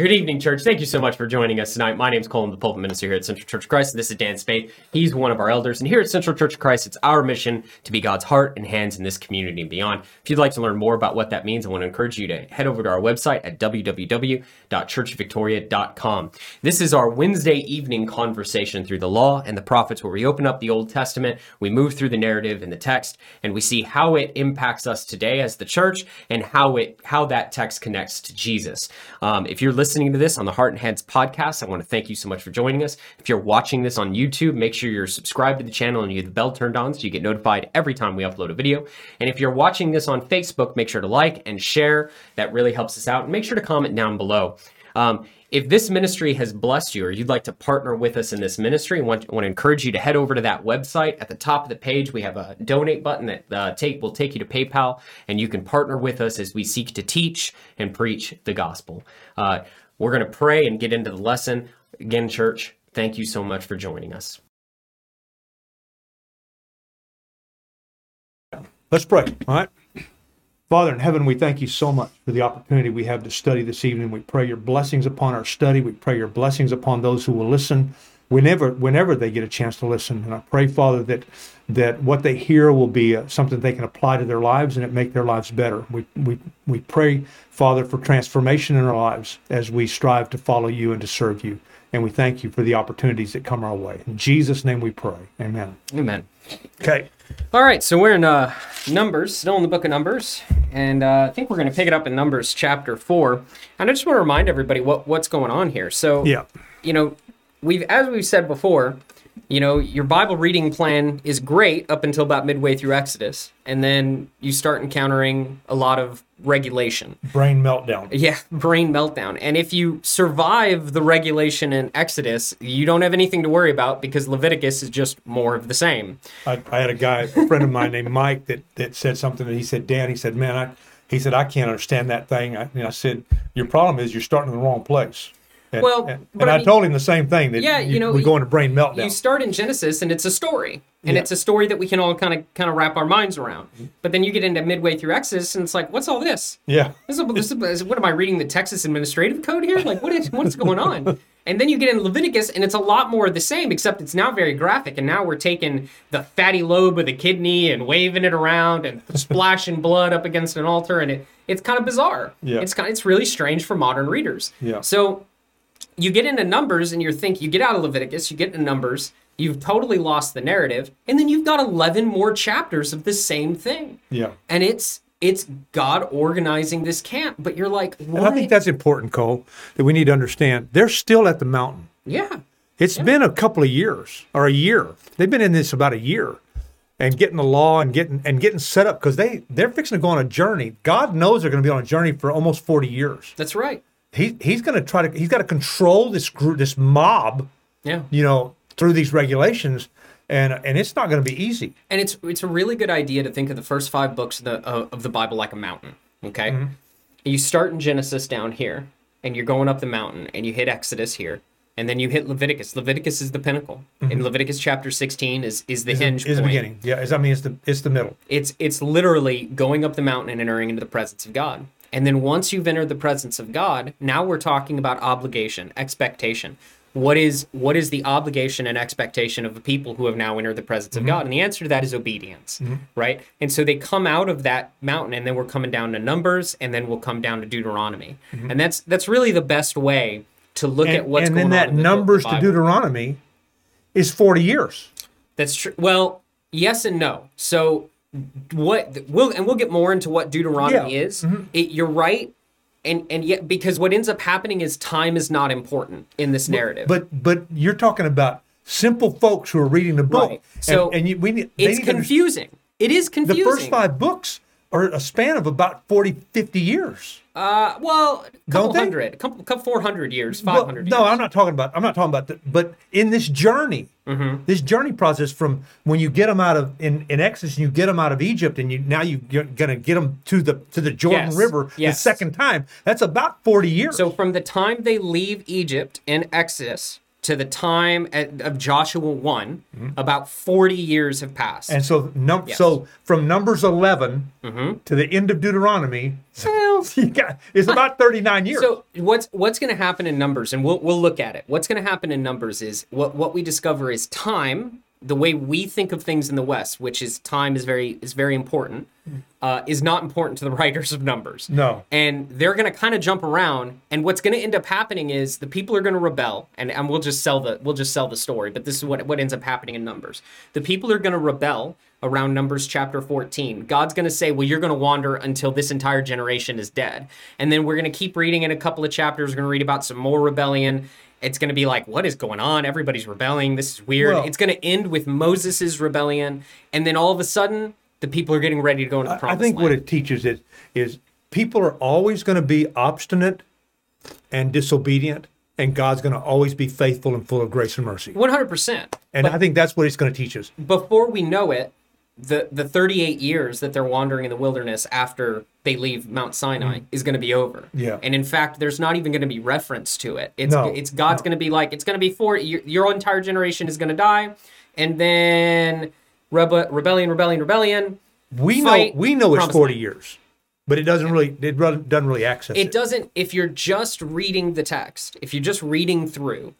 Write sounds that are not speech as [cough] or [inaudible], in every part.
Good evening, church. Thank you so much for joining us tonight. My name is Colin, the pulpit minister here at Central Church of Christ. This is Dan Spade. He's one of our elders. And here at Central Church of Christ, it's our mission to be God's heart and hands in this community and beyond. If you'd like to learn more about what that means, I want to encourage you to head over to our website at www.churchofvictoria.com. This is our Wednesday evening conversation through the law and the prophets, where we open up the Old Testament, we move through the narrative and the text, and we see how it impacts us today as the church and how it how that text connects to Jesus. Um, if you're listening to this on the Heart and Hands podcast, I want to thank you so much for joining us. If you're watching this on YouTube, make sure you're subscribed to the channel and you get the bell turned on so you get notified every time we upload a video. And if you're watching this on Facebook, make sure to like and share. That really helps us out. And make sure to comment down below. Um, if this ministry has blessed you or you'd like to partner with us in this ministry, I want, want to encourage you to head over to that website. At the top of the page, we have a donate button that uh, take will take you to PayPal, and you can partner with us as we seek to teach and preach the gospel. Uh, we're going to pray and get into the lesson. Again, church, thank you so much for joining us. Let's pray. All right. Father in heaven, we thank you so much for the opportunity we have to study this evening. We pray your blessings upon our study. We pray your blessings upon those who will listen whenever whenever they get a chance to listen. And I pray, Father, that that what they hear will be uh, something they can apply to their lives and it make their lives better. We we we pray, Father, for transformation in our lives as we strive to follow you and to serve you. And we thank you for the opportunities that come our way. In Jesus' name we pray. Amen. Amen. Okay. All right, so we're in uh, Numbers, still in the book of Numbers, and uh, I think we're going to pick it up in Numbers chapter four. And I just want to remind everybody what what's going on here. So, Yeah. you know, we've as we've said before, you know, your Bible reading plan is great up until about midway through Exodus, and then you start encountering a lot of regulation. Brain meltdown. Yeah, [laughs] brain meltdown. And if you survive the regulation in Exodus, you don't have anything to worry about because Leviticus is just more of the same. I, I had a guy, a friend of mine named Mike, that that said something. And he said, "Dan," he said, "Man, I," he said, "I can't understand that thing." I, and I said, "Your problem is you're starting in the wrong place." And, Well, and, but and I mean- told him the same thing that Yeah, you know, we're going to brain meltdown. You start in Genesis and it's a story. And Yeah. it's a story that we can all kind of kind of wrap our minds around. Mm-hmm. But then you get into midway through Exodus and it's like, what's all this? yeah, This is, this is, what am I reading the Texas Administrative Code here? Like, what is what's going on? [laughs] And then you get in Leviticus, and it's a lot more of the same, except it's now very graphic. And now we're taking the fatty lobe of the kidney and waving it around and [laughs] splashing blood up against an altar, and it it's kind of bizarre. Yeah. It's kind of, it's really strange for modern readers. Yeah. So you get into Numbers, and you're think you get out of Leviticus, you get into Numbers, you've totally lost the narrative, and then you've got eleven more chapters of the same thing yeah. and it's it's God organizing this camp. But you're like, And? I think that's important, Cole. That we need to understand. They're still at the mountain. yeah, It's been a couple of years or a year. They've been in this about a year, and getting the law and getting and getting set up because they they're fixing to go on a journey. God knows they're going to be on a journey for almost forty years. that's right. He he's going to try to he's got to control this group this mob Yeah, you know through these regulations and and it's not going to be easy and it's it's a really good idea to think of the first five books of the uh, of the Bible like a mountain. Okay, Mm-hmm. you start in Genesis down here, and you're going up the mountain, and you hit Exodus here. And then you hit Leviticus. Leviticus is the pinnacle. And Leviticus chapter 16 is is the hinge Mm-hmm. is the beginning yeah is- i mean it's the it's the middle It's it's literally going up the mountain and entering into the presence of God. And then once you've entered the presence of God, now we're talking about obligation, expectation. What is what is the obligation and expectation of the people who have now entered the presence of mm-hmm. God? And the answer to that is obedience, mm-hmm. right? And so they come out of that mountain, and then we're coming down to Numbers, and then we'll come down to Deuteronomy, mm-hmm. and that's that's really the best way to look at and, what's and going then on. that in the book of numbers to deuteronomy is 40 years That's true. Well, yes and no. So what we'll and we'll get more into what Deuteronomy Yeah. is. Mm-hmm. It, you're right. And and yet because what ends up happening is time is not important in this narrative. but but you're talking about simple folks who are reading the book Right. So and, and you, we need, it's confusing. to understand- confusing. The first five books are a span of about 40 50 years uh, well, a couple hundred, a couple, couple four hundred years, Well, five hundred. no, I'm not talking about. I'm not talking about. The, but in this journey, Mm-hmm. this journey process from when you get them out of in, in Exodus, and you get them out of Egypt, and you now you, you're going to get them to the to the Jordan Yes, River yes. the second time. That's about 40 years. So from the time they leave Egypt in Exodus to the time at, of Joshua one, about forty years have passed. Mm-hmm. and so num- Yes. so from Numbers 11 Mm-hmm. to the end of Deuteronomy, well, [laughs] So got, it's about 39 years. So what's what's going to happen in numbers, and we'll we'll look at it. What's going to happen in numbers is what what we discover is time. The way we think of things in the West, which is time, is very is very important, uh, is not important to the [laughs] writers of numbers. No. and they're going to kind of jump around. And what's going to end up happening is the people are going to rebel, and, and we'll just sell the we'll just sell the story. But this is what what ends up happening in numbers. The people are going to rebel around Numbers chapter 14. God's going to say, Well, you're going to wander until this entire generation is dead. And then we're going to keep reading in a couple of chapters. We're going to read about some more rebellion. It's going to be like, What is going on? Everybody's rebelling. This is weird. Well- it's going to end with Moses' rebellion. And then all of a sudden, the people are getting ready to go into the I think land. what it teaches is, is people are always going to be obstinate and disobedient, and God's going to always be faithful and full of grace and mercy. 100%. And I think that's what it's going to teach us. before we know it, the the 38 years that they're wandering in the wilderness after they leave Mount Sinai is going to be over. Mm. Yeah. And in fact, there's not even going to be reference to it. It's No, it's God's going to be like it's going to be for your, your entire generation is going to die, and then rebe- rebellion, rebellion, rebellion. We Fight, know we know it's promised 40 years, but it doesn't really it doesn't doesn't really access it. It doesn't. If you're just reading the text, if you're just reading through,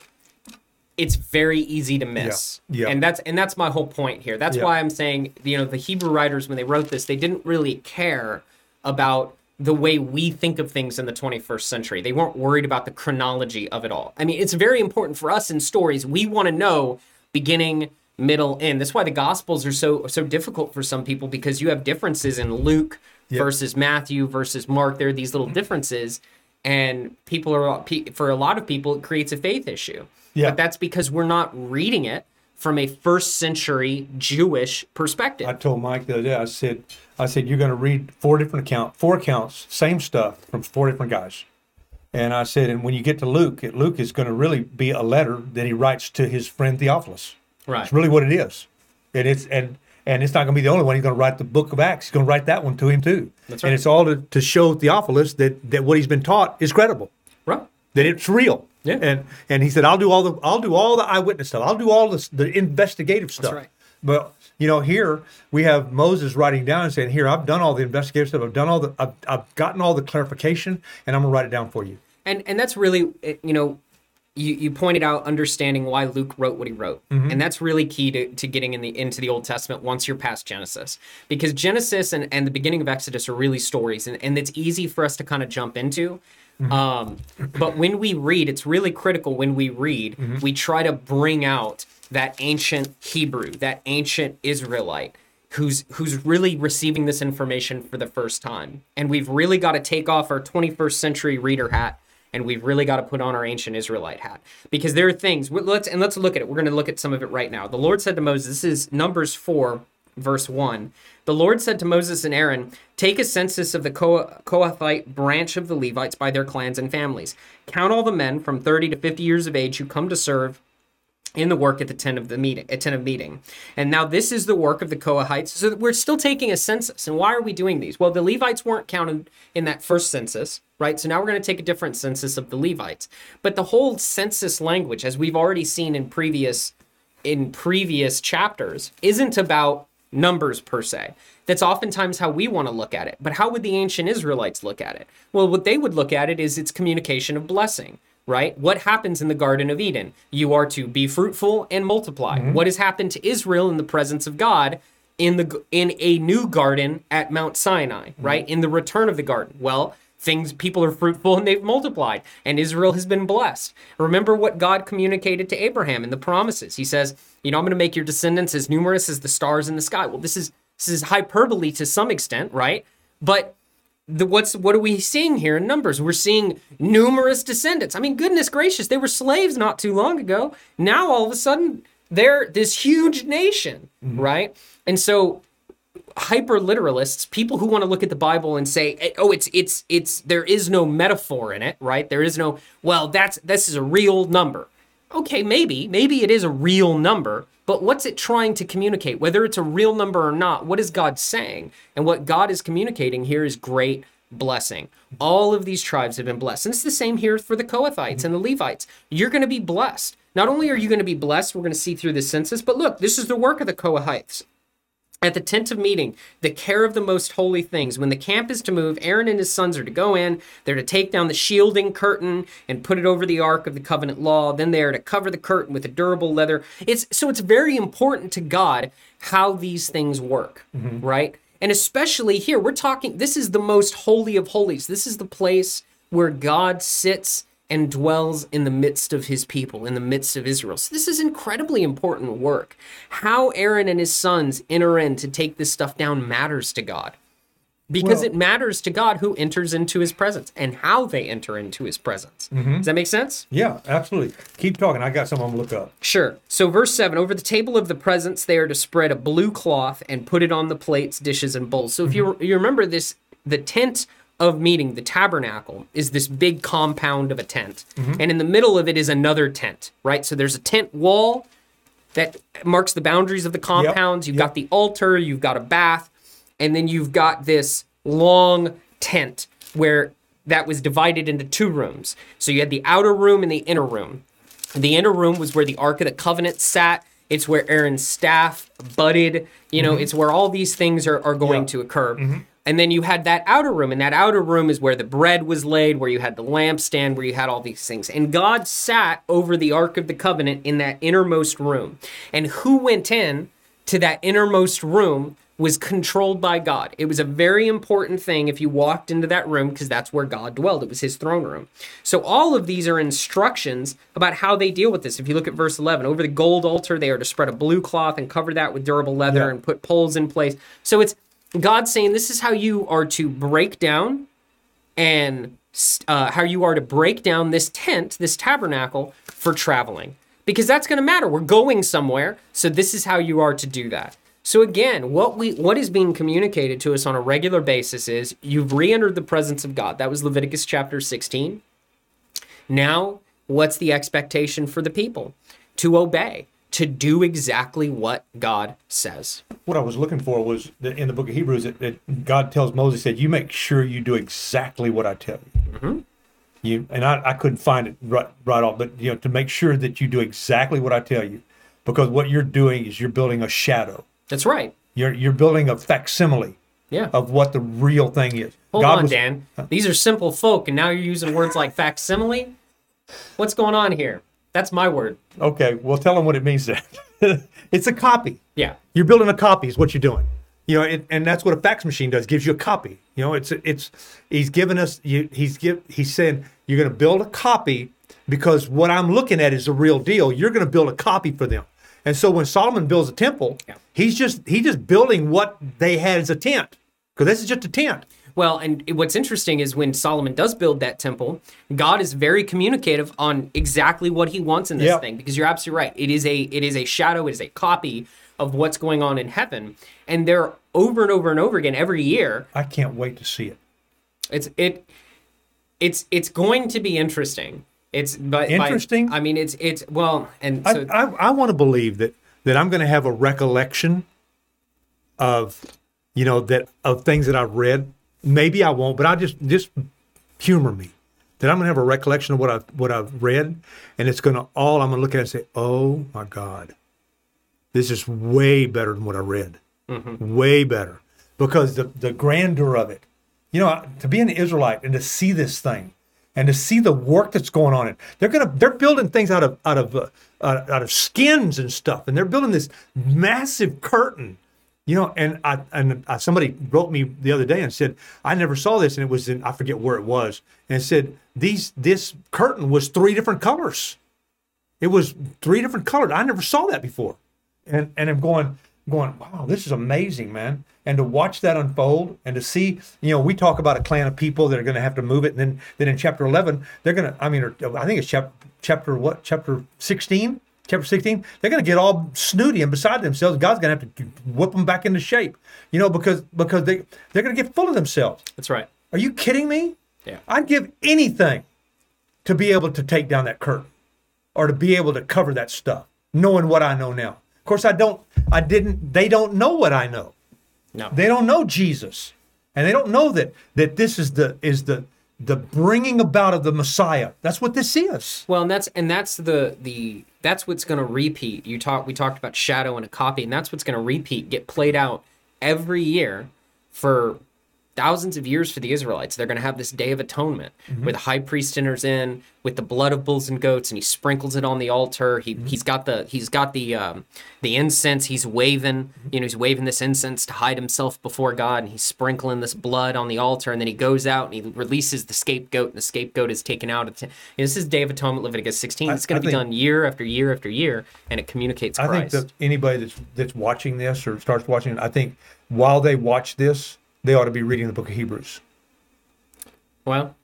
it's very easy to miss. Yeah, yeah. And that's and that's my whole point here. That's Yeah. why I'm saying, you know, the Hebrew writers when they wrote this, they didn't really care about the way we think of things in the 21st century. They weren't worried about the chronology of it all. I mean, it's very important for us in stories. We want to know beginning, middle, end. That's why the gospels are so so difficult for some people because you have differences in Luke versus Matthew versus Mark. There are these little differences and people are for a lot of people it creates a faith issue. Yeah. But that's because we're not reading it from a first century Jewish perspective. I told Mike the other day. I said, I said you're going to read four different account, four accounts, same stuff from four different guys. And I said, and when you get to Luke, Luke is going to really be a letter that he writes to his friend Theophilus. Right. It's really what it is, and it's and and it's not going to be the only one. He's going to write the book of Acts. He's going to write that one to him too. That's right. And it's all to, to show Theophilus that that what he's been taught is credible, right. that it's real. Yeah. And and he said, I'll do all the I'll do all the eyewitness stuff. I'll do all the the investigative stuff. right. But you know, here we have Moses writing down and saying, "Here, I've done all the investigative stuff. I've done all the, I've, I've gotten all the clarification, and I'm gonna write it down for you." and and that's really eh, you know you, you pointed out understanding why Luke wrote what he wrote, Mm-hmm. and that's really key to, to getting in the into the Old Testament once you're past Genesis, because Genesis and, and the beginning of Exodus are really stories, and, and it's easy for us to kind of jump into. Mm-hmm. Um, but when we read, it's really critical when we read, Mm-hmm. we try to bring out that ancient Hebrew, that ancient Israelite, who's who's really receiving this information for the first time. And we've really got to take off our 21st century reader hat and we've really got to put on our ancient Israelite hat because there are things. Let's and let's look at it. We're going to look at some of it right now. The Lord said to Moses, "This is Numbers four, verse one. The Lord said to Moses and Aaron, Take a census of the Ko- Kohathite branch of the Levites by their clans and families. Count all the men from 30 to 50 years of age who come to serve in the work at the tent of the meeting, a tent of meeting. And now this is the work of the Kohathites. So we're still taking a census. And why are we doing these? Well, the Levites weren't counted in that first census, right? So now we're going to take a different census of the Levites. But the whole census language, as we've already seen in previous in previous chapters, isn't about numbers per se. That's oftentimes how we want to look at it. But how would the ancient Israelites look at it? Well, what they would look at it is its communication of blessing right? What happens in the Garden of Eden? You are to be fruitful and multiply. Mm-hmm. What has happened to Israel in the presence of God in the in a new garden at Mount Sinai, mm-hmm. right? In the return of the garden. Well, things people are fruitful and they've multiplied and Israel has been blessed. Remember what God communicated to Abraham in the promises. He says, you know, I'm going to make your descendants as numerous as the stars in the sky. Well, this is this is hyperbole to some extent, right? But the, what's what are we seeing here in numbers? We're seeing numerous descendants. I mean, goodness gracious, they were slaves not too long ago. Now all of a sudden they're this huge nation, right? And so hyper literalists, people who want to look at the Bible and say, eh, "Oh, it's it's it's there is no metaphor in it, right? There is no well, that's this is a real number." Okay, maybe, maybe it is a real number, but what's it trying to communicate? Whether it's a real number or not, what is God saying? And what God is communicating here is great blessing. All of these tribes have been blessed. And it's the same here for the Kohathites and the Levites. You're going to be blessed. Not only are you going to be blessed, we're going to see through the census, but look, this is the work of the Kohathites. At the tent of meeting, the care of the most holy things. When the camp is to move, Aaron and his sons are to go in. They're to take down the shielding curtain and put it over the ark of the covenant law. Then they are to cover the curtain with a durable leather. It's so it's very important to God how these things work, mm-hmm. right? And especially here, we're talking. This is the most holy of holies. This is the place where God sits and dwells in the midst of his people, in the midst of Israel. So this is incredibly important work. How Aaron and his sons enter in to take this stuff down matters to God. Because Well- it matters to God who enters into his presence and how they enter into his presence. Mm-hmm. Does that make sense? Yeah, absolutely. Keep talking. I got some I'm look up. Sure. So, verse 7 over the table of the presence, they are to spread a blue cloth and put it on the plates, dishes, and bowls. So, if mm-hmm. you, you remember this, the tent of meeting, the tabernacle, is this big compound of a tent. And in the middle of it is another tent, right? So, there's a tent wall that marks the boundaries of the compounds. You've yep. got the altar, you've got a bath, and then you've got this long tent where that was divided into two rooms. So you had the outer room and the inner room. The inner room was where the Ark of the Covenant sat. It's where Aaron's staff budded. You know, mm-hmm. it's where all these things are, are going Yeah. to occur. Mm-hmm. And then you had that outer room, and that outer room is where the bread was laid, where you had the lampstand, where you had all these things. And God sat over the Ark of the Covenant in that innermost room. And who went in to that innermost room was controlled by God. It was a very important thing if you walked into that room because that's where God dwelled. It was his throne room. So all of these are instructions about how they deal with this. If you look at verse 11, over the gold altar they are to spread a blue cloth and cover that with durable leather Yeah. and put poles in place. So it's God saying this is how you are to break down and uh, how you are to break down this tent, this tabernacle for traveling. Because that's going to matter. We're going somewhere, so this is how you are to do that. So again, what we what is being communicated to us on a regular basis is you've re-entered the presence of God. That was Leviticus chapter 16. Now, what's the expectation for the people? To obey, to do exactly what God says. What I was looking for was that in the book of Hebrews that, that God tells Moses said, "You make sure you do exactly what I tell you." Mm-hmm. You and I, I couldn't find it right right off, but you know to make sure that you do exactly what I tell you, because what you're doing is you're building a shadow. That's right. You're you're building a facsimile Yeah. of what the real thing is. Hold God on, was- Dan. These are simple folk, and now you're using words like facsimile. What's going on here? That's my word. Okay, well, tell them what it means then. [laughs] it's a copy. Yeah. You're building a copy is what you're doing. You know, it, and that's what a fax machine does. Gives you a copy. You know, it's it's he's giving us. You, he's give he's saying you're going to build a copy because what I'm looking at is the real deal. You're going to build a copy for them. And so when Solomon builds a temple, Yeah. he's just he's just building what they had as a tent because this is just a tent. Well, and what's interesting is when Solomon does build that temple, God is very communicative on exactly what he wants in this Yep. thing. Because you're absolutely right. It is a it is a shadow, it is a copy of what's going on in heaven. And there over and over and over again every year, I can't wait to see it. it's it it's it's going to be interesting. It's but by- Interesting? I mean it's it's well and I, so I, I want to believe that that I'm going to have a recollection of, you know, that of things that I've read. Maybe I won't, but I just just humor me. That I'm going to have a recollection of what I've what I've read, and it's going to all I'm going to look at and say, "Oh my God, this is way better than what I read. Way better because the the grandeur of it. You know, to be an Israelite and to see this thing, and to see the work that's going on. It they're gonna they're building things out of out of uh, out, out of skins and stuff, and they're building this massive curtain. You know, and I and I, somebody wrote me the other day and said I never saw this, and it was in I forget where it was, and it said these this curtain was three different colors. It was three different colors. I never saw that before, and and I'm going going wow, this is amazing, man. And to watch that unfold and to see, you know, we talk about a clan of people that are going to have to move it, and then then in chapter 11 they're going to, I mean, I think it's chapter chapter what chapter 16. Chapter 16, they're going to get all snooty and beside themselves. God's going to have to whip them back into shape, you know, because because they they're going to get full of themselves. that's right. Are you kidding me? Yeah. I'd give anything to be able to take down that curtain or to be able to cover that stuff, knowing what I know now. Of course, I don't, I didn't, they don't know what I know. No. They don't know Jesus. And they don't know that that this is the is the the bringing about of the Messiah. That's what this is. Well, and that's and that's the the that's what's going to repeat. You talk we talked about shadow and a copy, and that's what's going to repeat, get played out every year for thousands of years for the Israelites. They're going to have this day of atonement Mm-hmm. where the high priest enters in with the blood of bulls and goats and he sprinkles it on the altar. He Mm-hmm. he's got the he's got the um, the incense. He's waving, Mm-hmm. you know, he's waving this incense to hide himself before God and he's sprinkling this blood on the altar and then he goes out and he releases the scapegoat and the scapegoat is taken out. Of t- this is Day of Atonement, Leviticus 16. It's going to be think- done year after year after year and it communicates I think that anybody that's that's watching this or starts watching it, I think while they watch this, they ought to be reading the book of Hebrews. well,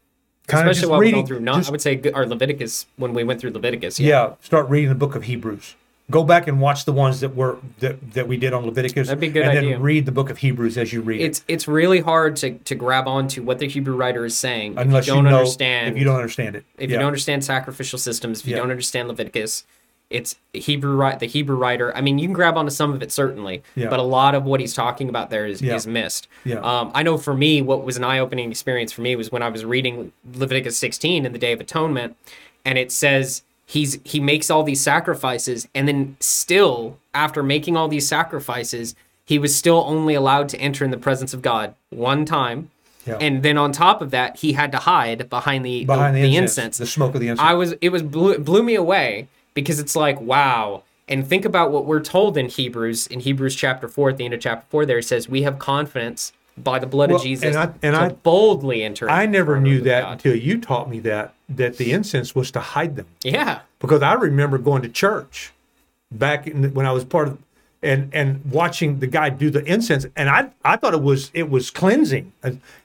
Kind especially while we're going through not, just- I would say our Leviticus when we went through Leviticus. yeah, start reading the book of Hebrews. Go back and watch the ones that were that, that we did on Leviticus. That'd be good and idea. then read the book of Hebrews as you read it's it. it's really hard to, to grab onto what the Hebrew writer is saying if Unless you you, don't know understand if you don't understand it. if Yeah. you don't understand sacrificial systems, if you Yeah. don't understand Leviticus, it's Hebrew right the Hebrew writer. I mean, you can grab onto some of it certainly, Yeah. but a lot of what he's talking about there is, Yeah. is missed. Yeah. Um, I know for me, what was an eye opening experience for me was when I was reading Leviticus 16 in the Day of Atonement, and it says he's he makes all these sacrifices, and then still after making all these sacrifices, he was still only allowed to enter in the presence of God one time. Yeah. And then on top of that, he had to hide behind the behind the, the incense, incense. the smoke of the incense. I was it was blew, blew me away because it's like wow. And think about what we're told in Hebrews in Hebrews chapter four at the end of chapter four. There it says we have confidence by the blood Well, of Jesus and I- and to I- boldly enter. I never knew that God. until you taught me that that the incense was to hide them. yeah, because I remember going to church back in, when I was part of and and watching the guy do the incense and I I thought it was it was cleansing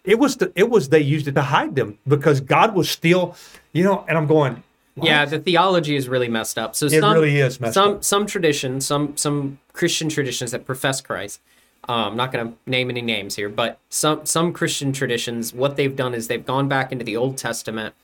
it was the, it was they used it to hide them because God was still you know and I'm going what? yeah. The theology is really messed up. So It some, really is messed some up. some traditions, some some Christian traditions that profess Christ. Um, I'm not going to name any names here, but some some Christian traditions, what they've done is they've gone back into the Old Testament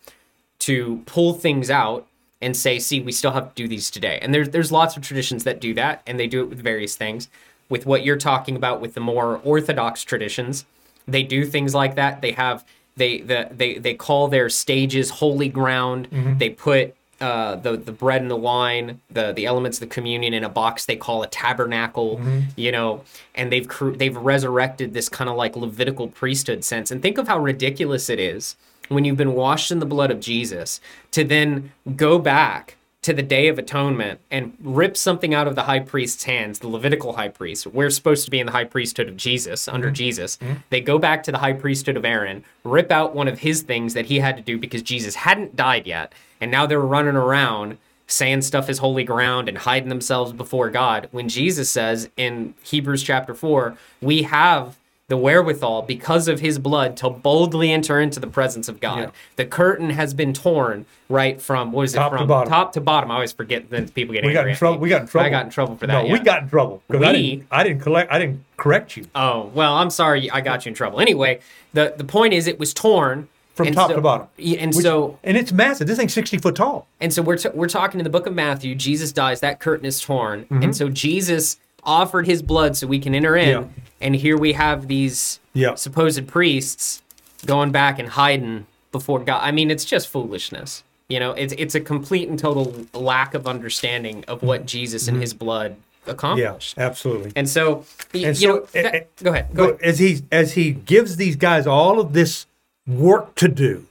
to pull things out and say, see, we still have to do these today. And there's there's lots of traditions that do that, and they do it with various things. With what you're talking about with the more orthodox traditions, they do things like that. They have they the they they call their stages holy ground. They put uh, the the bread and the wine, the the elements of the communion in a box they call a tabernacle, you know, and they've cr- they've resurrected this kind of like Levitical priesthood sense. And think of how ridiculous it is when you've been washed in the blood of Jesus to then go back to the day of atonement and rip something out of the high priest's hands, the Levitical high priest. We're supposed to be in the high priesthood of Jesus, under mm-hmm. Jesus. Mm-hmm. They go back to the high priesthood of Aaron, rip out one of his things that he had to do because Jesus hadn't died yet. And now they're running around saying stuff is holy ground and hiding themselves before God. When Jesus says in Hebrews chapter 4, we have the wherewithal because of his blood to boldly enter into the presence of God. Yeah. The curtain has been torn right from what is it Top to from bottom. top to bottom. I always forget that people get we got in trouble we got in trouble I got in trouble for that. no we got in trouble because I didn't I didn't collect I didn't correct you Oh well, I'm sorry. I got you in trouble. Anyway, the the point is, it was torn from top so- to bottom And Which- so and it's massive this thing's 60 foot tall and so we're t- we're talking in the book of Matthew. Jesus dies. That curtain is torn, Mm-hmm. and so Jesus offered his blood so we can enter in. Yeah. And here we have these Yeah. supposed priests going back and hiding before God. I mean, it's just foolishness. You know, it's it's a complete and total lack of understanding of what Jesus and his blood Mm-hmm. yeah absolutely And so, And you so- know, that- go ahead. Go ahead. as he as he gives these guys all of this work to do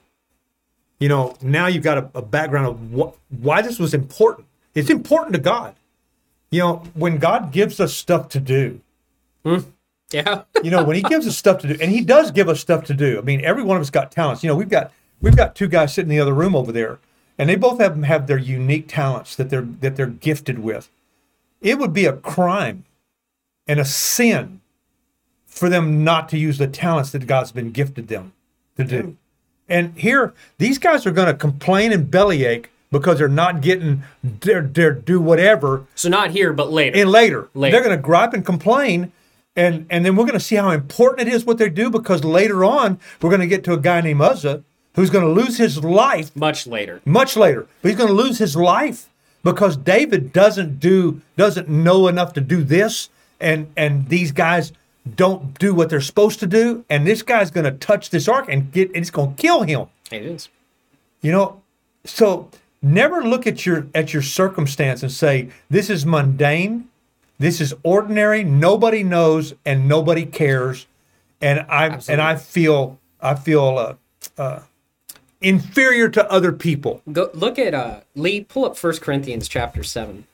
you know now you've got a, a background of what why this was important it's important to god you know when god gives us stuff to do Yeah. [laughs] you know when he gives us stuff to do and he does give us stuff to do i mean every one of us got talents you know we've got we've got two guys sitting in the other room over there and they both have have their unique talents that they're that they're gifted with it would be a crime and a sin for them not to use the talents that god's been gifted them to do mm-hmm. and here these guys are going to complain and bellyache because they're not getting their their do whatever So not here, but later. and later. Later. They're going to gripe and complain, and and then we're going to see how important it is what they do because later on we're going to get to a guy named Uzzah who's going to lose his life much later. much later. But he's going to lose his life because David doesn't do doesn't know enough to do this, and and these guys don't do what they're supposed to do, and this guy's going to touch this ark and get and it's going to kill him. It is. You know, so never look at your at your circumstance and say this is mundane, this is ordinary, nobody knows and nobody cares, and I Absolutely. and I feel I feel uh, uh, inferior to other people. Go look at uh Lee. Pull up First Corinthians chapter seven.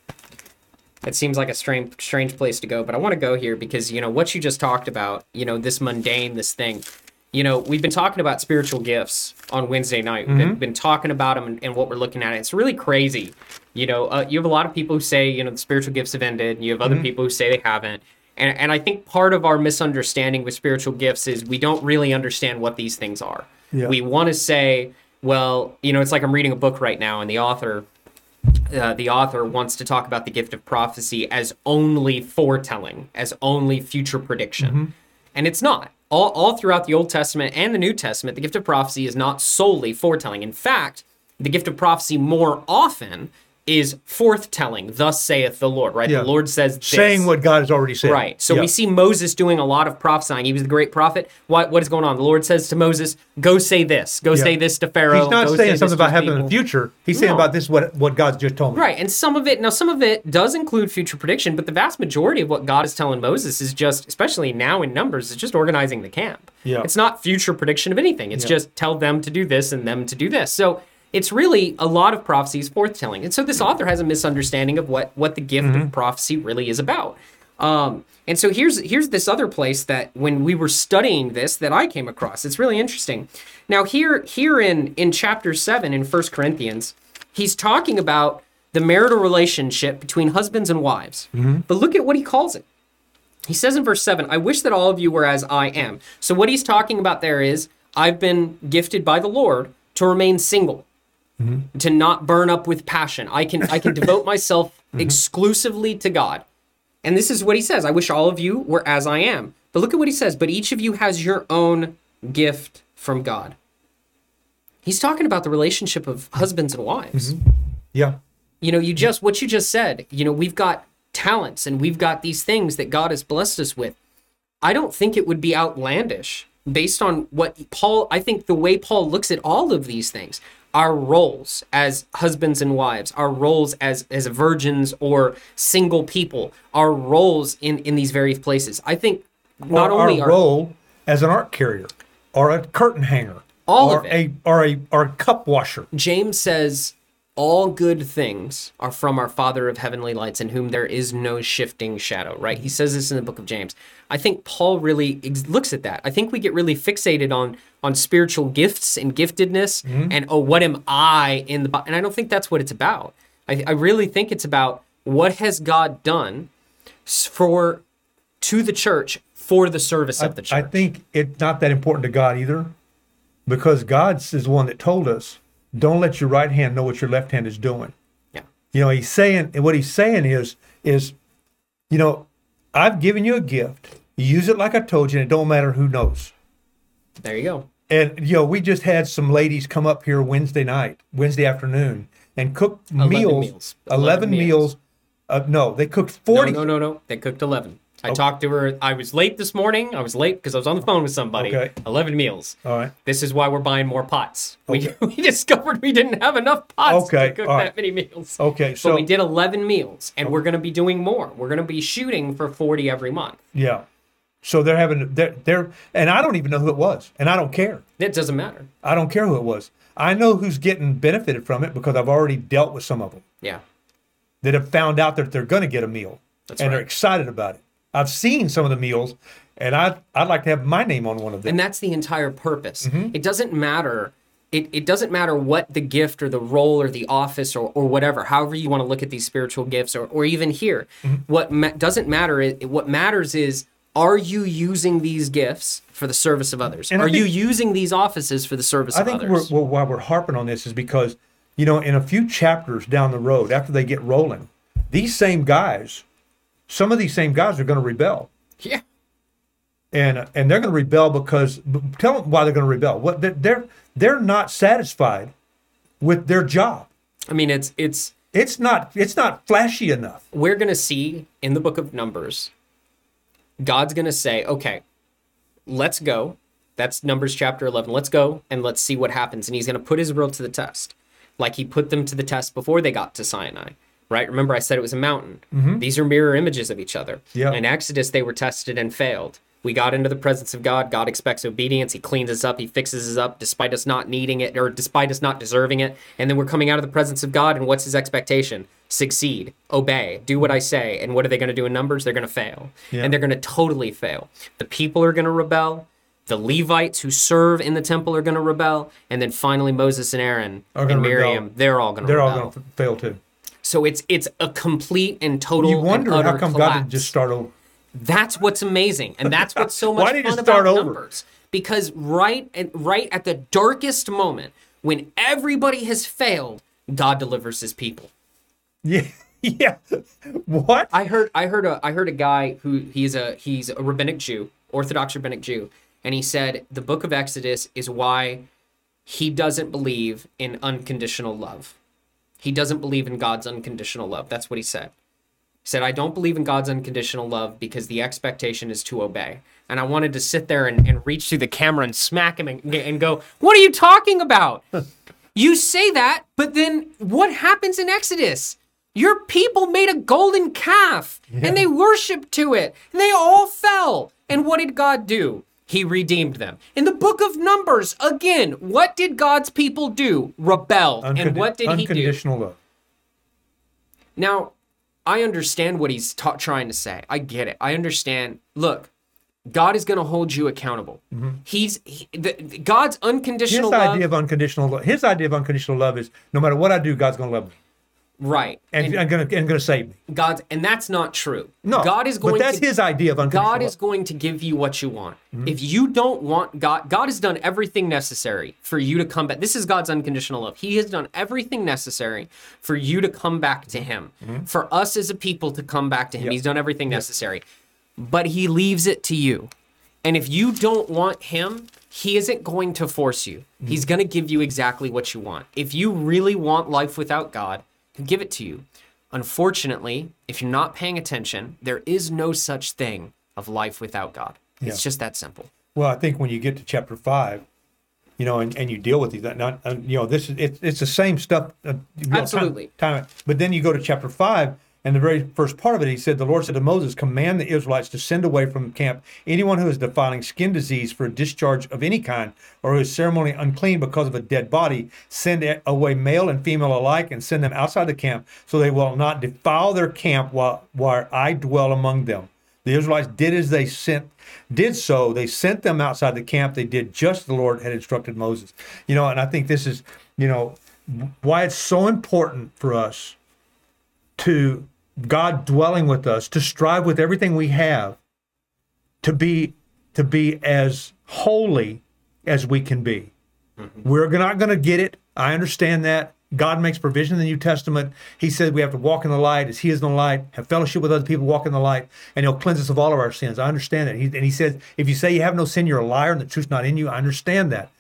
It seems like a strange strange place to go, but I want to go here because you know what you just talked about. You know this mundane, this thing. You know we've been talking about spiritual gifts on Wednesday night. We've been, been talking about them and, and what we're looking at. It's really crazy. You know, uh, you have a lot of people who say you know the spiritual gifts have ended. And you have other people who say they haven't. And, and I think part of our misunderstanding with spiritual gifts is we don't really understand what these things are. Yeah. We want to say, well, you know, it's like I'm reading a book right now, and the author, uh, the author wants to talk about the gift of prophecy as only foretelling, as only future prediction, and it's not. All, all throughout the Old Testament and the New Testament, the gift of prophecy is not solely foretelling. In fact, the gift of prophecy more often is forthtelling. Thus saith the Lord. Right? Yeah. The Lord says this. Saying what God has already said. Right. So Yeah. we see Moses doing a lot of prophesying. He was the great prophet. What what is going on? The Lord says to Moses, "Go say this. Go Yeah. say this to Pharaoh." He's not Go saying this something about happening in the future. He's saying about this what what God's just told me. Right, and some of it now some of it does include future prediction, but the vast majority of what God is telling Moses is just, especially now in Numbers, is just organizing the camp. Yeah. It's not future prediction of anything. It's just tell them to do this and them to do this. So it's really a lot of prophecies forthtelling. And so this author has a misunderstanding of what what the gift Mm-hmm. of prophecy really is about. Um, and so here's here's this other place that when we were studying this that I came across. It's really interesting. Now here here in in chapter seven in First Corinthians, he's talking about the marital relationship between husbands and wives. But look at what he calls it. He says in verse 7, I wish that all of you were as I am. So, what he's talking about there is, I've been gifted by the Lord to remain single, to not burn up with passion. I can, I can devote myself [laughs] mm-hmm. exclusively to God. And this is what he says I wish all of you were as I am. But look at what he says, but each of you has your own gift from God. He's talking about the relationship of husbands and wives mm-hmm. Yeah. you know you just what you just said you know we've got talents and we've got these things that god has blessed us with i don't think it would be outlandish based on what paul i think the way paul looks at all of these things our roles as husbands and wives our roles as as virgins or single people our roles in in these various places i think not or only our our role as an art carrier or a curtain hanger All or of it. a or a or a cup washer. James says, All good things are from our Father of heavenly lights, in whom there is no shifting shadow, right? He says this in the book of James. I think Paul really ex- looks at that. I think we get really fixated on on spiritual gifts and giftedness mm-hmm. and, oh, what am I in the? And I don't think that's what it's about. I, I really think it's about what has God done for to the church for the service of the church. I think it's not that important to God either, because God is the one that told us, "Don't let your right hand know what your left hand is doing." yeah. You know, he's saying, and what he's saying is, is, you know, I've given you a gift. You use it like I told you, and it don't matter who knows. There you go. And you know, we just had some ladies come up here Wednesday night, Wednesday afternoon, and cook 11 meals. meals. 11, 11 meals. meals. Uh, no, they cooked No, forty. no, no, no. They cooked 11. I oh. talked to her. I was late this morning. I was late because I was on the phone with somebody. Okay. 11 meals. All right. This is why we're buying more pots. We, [laughs] we discovered we didn't have enough pots Okay, to cook all that right. many meals. Okay, So so we did 11 meals, and we're going to be doing more. We're going to be shooting for 40 every month. yeah, so they're having they're, they're and I don't even know who it was, and I don't care. It doesn't matter. I don't care who it was. I know who's getting benefited from it because I've already dealt with some of them Yeah. that have found out that they're going to get a meal, That's and they're excited about it. I've seen some of the meals, and I I'd like to have my name on one of them. And that's the entire purpose. Mm-hmm. It doesn't matter. It, it doesn't matter what the gift or the role or the office or, or whatever, however you want to look at these spiritual gifts or, or even here. Mm-hmm. What ma- doesn't matter is what matters is are you using these gifts for the service of others? And I are you using these offices for the service I of think we're, others? well, why we're harping on this is because, you know, in a few chapters down the road, after they get rolling, these same guys, some of these same guys are going to rebel, yeah. and and they're going to rebel because tell them why they're going to rebel. What they're, they're they're not satisfied with their job. I mean, it's it's It's not it's not flashy enough. we're going to see in the book of Numbers God's going to say, okay, let's go. That's Numbers chapter 11. Let's go and let's see what happens. And he's going to put Israel to the test, like he put them to the test before they got to Sinai, right? Remember, I said it was a mountain. Mm-hmm. These are mirror images of each other. Yeah. In Exodus, they were tested and failed. We got into the presence of God. God expects obedience. He cleans us up. He fixes us up despite us not needing it or despite us not deserving it. And then we're coming out of the presence of God. And what's his expectation? Succeed, obey, do what I say. And what are they going to do in Numbers? They're going to fail. Yeah. And they're going to totally fail. The people are going to rebel. The Levites who serve in the temple are going to rebel. And then finally, Moses and Aaron and Miriam, rebel. they're all going to rebel. They're rebel. all going to fail too. So it's it's a complete and total. You wonder and utter how come God collapse. didn't just start over. That's what's amazing, and that's what's so [laughs] much Why did fun start about over? numbers. Because right at right at the darkest moment, when everybody has failed, God delivers His people. [laughs] Yeah, yeah. What? I heard I heard a I heard a guy who he's a he's a rabbinic Jew, Orthodox rabbinic Jew, and he said the book of Exodus is why he doesn't believe in unconditional love. He doesn't believe in God's unconditional love. That's what he said. He said, I don't believe in God's unconditional love because the expectation is to obey. And I wanted to sit there and, and reach through the camera and smack him and, and go, What are you talking about? you say that, but then what happens in Exodus? Your people made a golden calf and they worshiped to it. And they all fell. And what did God do? He redeemed them. In the book of Numbers, again, what did God's people do? Rebelled. and what did he do? unconditional love. Now, I understand what he's ta- trying to say. I get it. I understand. Look, God is going to hold you accountable. Mm-hmm. He's he, the, God's His unconditional love. idea of unconditional love. His idea of unconditional love is no matter what I do, God's going to love me right. and, And, to and going to save me. God's and that's not true. No, God is going But that's to his idea of unconditional God is going to give you what you want. Mm-hmm. If you don't want God, God has done everything necessary for you to come back. This is God's unconditional love. He has done everything necessary for you to come back to mm-hmm. Him, mm-hmm. for us as a people to come back to Him. Yep. He's done everything necessary, but He leaves it to you. And if you don't want Him, He isn't going to force you. He's going to give you exactly what you want. If you really want life without God, Give it to you. Unfortunately, if you're not paying attention, there is no such thing of life without God. Yeah. It's just that simple. Well, I think when you get to chapter five, you know, and, and you deal with these, not uh, you know, this is it's, it's the same stuff. Uh, know, time- Absolutely. Time, but then you go to chapter five, and the very first part of it, he said, "The Lord said to Moses, command the Israelites to send away from camp anyone who is defiling skin disease for a discharge of any kind, or who is ceremonially unclean because of a dead body. Send away male and female alike, and send them outside the camp, so they will not defile their camp while while I dwell among them." The Israelites did as they sent did so. They sent them outside the camp. They did just the Lord had instructed Moses. You know, and I think this is, you know, why it's so important for us to God dwelling with us, to strive with everything we have, to be to be as holy as we can be. Mm-hmm. We're not going to get it. I understand that. God makes provision in the New Testament. He said we have to walk in the light as He is in the light, have fellowship with other people, walk in the light, and He'll cleanse us of all of our sins. I understand that. He, and He says, if you say you have no sin, you're a liar and the truth's not in you. I understand that.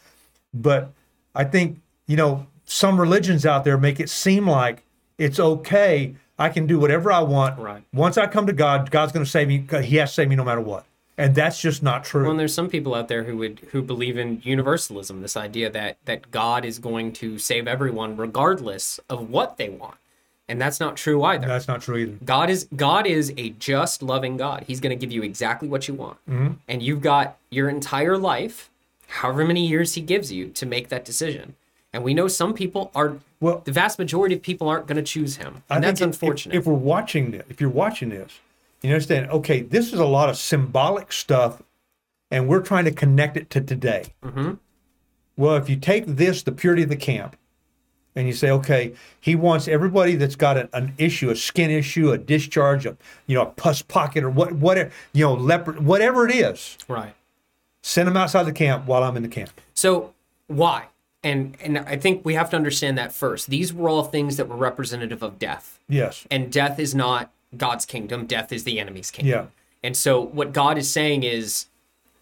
But I think, you know, some religions out there make it seem like it's okay. I can do whatever I want. Right. Once I come to God, God's going to save me. He has to save me no matter what. And that's just not true. Well, and there's some people out there who would who believe in universalism, this idea that that God is going to save everyone regardless of what they want. And that's not true either. that's not true either. God is God is a just loving God. He's going to give you exactly what you want. Mm-hmm. And you've got your entire life, however many years he gives you to make that decision. And we know some people are Well- the vast majority of people aren't going to choose him. I And that's think unfortunate. If, if we're watching this, if you're watching this, you understand, okay, this is a lot of symbolic stuff, and we're trying to connect it to today. Mm-hmm. Well, if you take this, the purity of the camp, and you say, okay, he wants everybody that's got a, an issue, a skin issue, a discharge, a you know, a pus pocket, or what, whatever, you know, leopard, whatever it is, right. send them outside the camp while I'm in the camp. So why? And and I think we have to understand that first. These were all things that were representative of death. Yes. And death is not God's kingdom. Death is the enemy's kingdom. Yeah. And so what God is saying is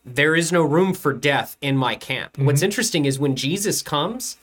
there is no room for death in my camp. Mm-hmm. What's interesting is when Jesus comes,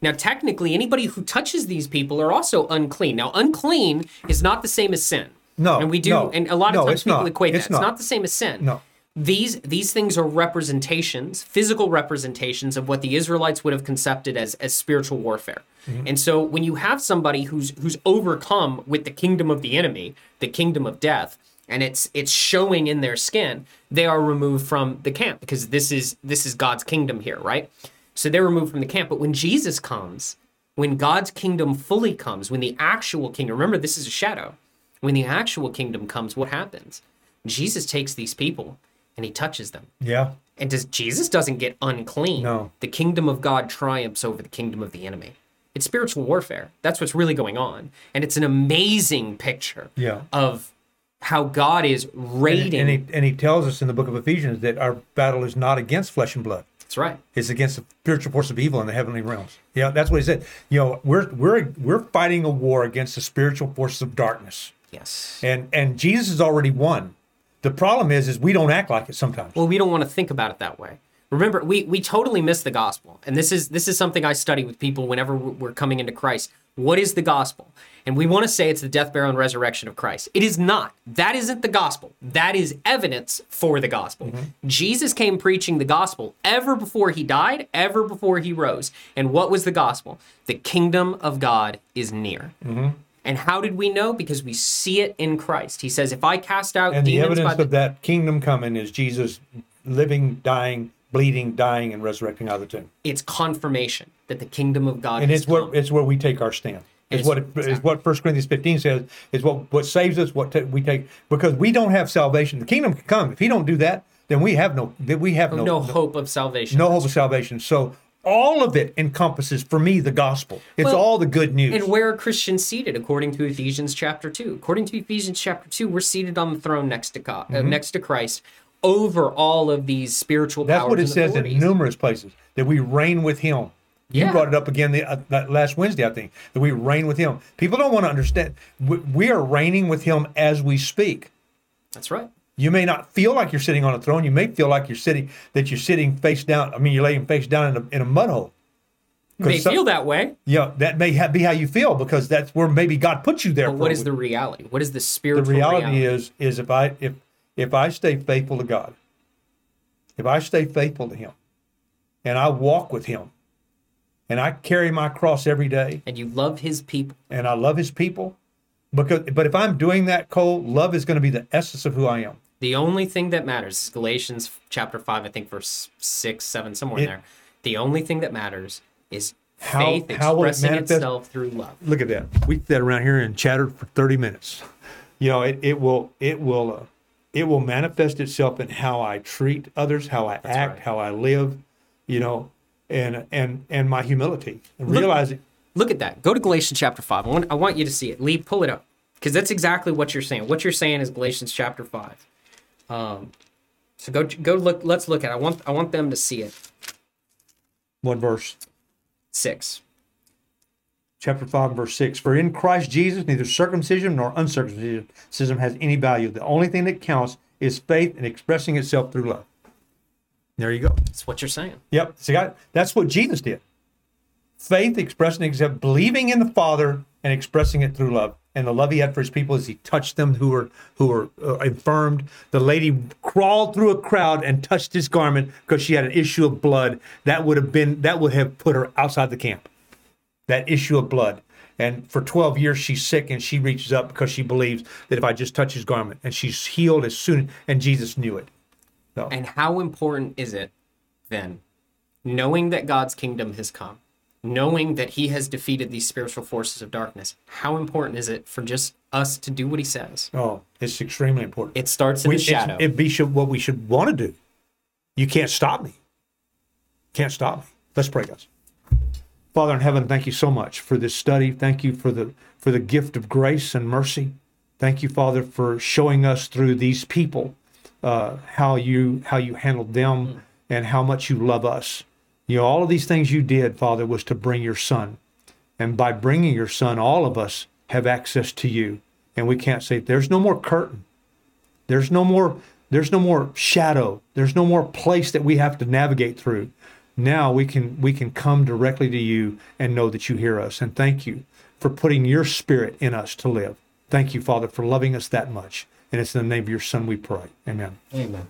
now technically anybody who touches these people are also unclean. Now unclean is not the same as sin. No, and we do, no, and a lot of no, times people not. equate It's that. It's not. not the same as sin. No. These these things are representations, physical representations of what the Israelites would have concepted as as spiritual warfare. Mm-hmm. And so when you have somebody who's who's overcome with the kingdom of the enemy, the kingdom of death, and it's it's showing in their skin, they are removed from the camp because this is this is God's kingdom here, right? So they're removed from the camp. But when Jesus comes, when God's kingdom fully comes, when the actual kingdom, remember this is a shadow. When the actual kingdom comes, what happens? Jesus takes these people and he touches them. Yeah. And does Jesus doesn't get unclean. No. The kingdom of God triumphs over the kingdom of the enemy. It's spiritual warfare. That's what's really going on. And it's an amazing picture Yeah. of how God is raiding. And he, and he tells us in the book of Ephesians that our battle is not against flesh and blood. That's right. It's against the spiritual force of evil in the heavenly realms. Yeah, that's what he said. You know, we're we're we're fighting a war against the spiritual forces of darkness. Yes. And and Jesus has already won. The problem is is we don't act like it sometimes. Well, we don't want to think about it that way. Remember, we we totally miss the gospel, and this is this is something I study with people whenever we're coming into Christ. What is the gospel? And we want to say it's the death, burial, and resurrection of Christ. It is not. That isn't the gospel. That is evidence for the gospel. Mm-hmm. Jesus came preaching the gospel ever before he died, ever before he rose. And what was the gospel? The kingdom of God is near. Mm-hmm. And how did we know? Because we see it in Christ. He says, "If I cast out and the evidence the of that kingdom coming is Jesus living, dying, bleeding, dying, and resurrecting out of the tomb. it's confirmation that the kingdom of God And it's where it's where we take our stand. It's, It's- what it, exactly. it's what First Corinthians fifteen says. Is what what saves us. What ta we take because we don't have salvation. The kingdom can come if He don't do that. Then we have no. We have oh, no no, hope of salvation. no hope of salvation. So all of it encompasses for me the gospel. It's Well, all the good news. And where are Christians seated according to Ephesians chapter 2? According to Ephesians chapter 2, we're seated on the throne next to God, uh, next to Christ over all of these spiritual Mm-hmm. That's what it says in numerous places that we reign with Him. You Yeah. brought it up again the, uh, that last Wednesday, I think, that we reign with Him. People don't want to understand. We, we are reigning with Him as we speak. That's right. You may not feel like you're sitting on a throne. You may feel like you're sitting that you're sitting face down. I mean, you're laying face down in a, in a mud hole. You may some- feel that way, Yeah, that may ha- be how you feel because that's where maybe God put you there. but what is the reality? What is the the spiritual reality is is if I if if I stay faithful to God, if I stay faithful to Him, and I walk with Him, and I carry my cross every day, and you love his people. and I love His people, because but if I'm doing that, Cole, love is going to be the essence of who I am. The only thing that matters is Galatians chapter 5, I think verse 6, 7, somewhere in there. The only thing that matters is How- faith how will it expressing itself through love. Look at that. We sat around here and chattered for 30 minutes. You know, it, it will it will uh, it will manifest itself in how I treat others, how I act, right. how I live, you know, and and and my humility. And realizing Look at that. Go to Galatians chapter 5. I want, I want you to see it. Lee, pull it up. Because that's exactly what you're saying. What you're saying is Galatians chapter 5. Um, so go go look let's look at it. I want I want them to see it. one verse. 6. chapter 5 verse 6 for in christ jesus neither circumcision nor uncircumcision has any value the only thing that counts is faith and expressing itself through love there you go That's what you're saying. yep see I, that's what jesus did faith expressing itself believing in the father and expressing it through love and the love he had for his people as he touched them who were who were uh, infirmed the lady crawled through a crowd and touched his garment because she had an issue of blood that would have been that would have put her outside the camp that issue of blood. And for 12 years, she's sick and she reaches up because she believes that if I just touch his garment, and she's healed as soon, and Jesus knew it. So, And how important is it then, knowing that God's kingdom has come, knowing that He has defeated these spiritual forces of darkness? How important is it for just us to do what He says? oh, it's extremely important. It starts in We- the shadow. It be should, what we should want to do. You can't stop me. Can't stop me. Let's pray, guys. Father in heaven, thank you so much for this study. Thank you for the for the gift of grace and mercy. Thank you, Father, for showing us through these people uh, how you how you handled them and how much you love us. You know, all of these things you did, Father, was to bring your Son, and by bringing your Son, all of us have access to you, and we can't say there's no more curtain. There's no more there's no more shadow. There's no more place that we have to navigate through. Now we can we can come directly to you and know that you hear us. And thank you for putting your spirit in us to live. Thank you, Father, for loving us that much. And it's in the name of your Son we pray. Amen. Amen.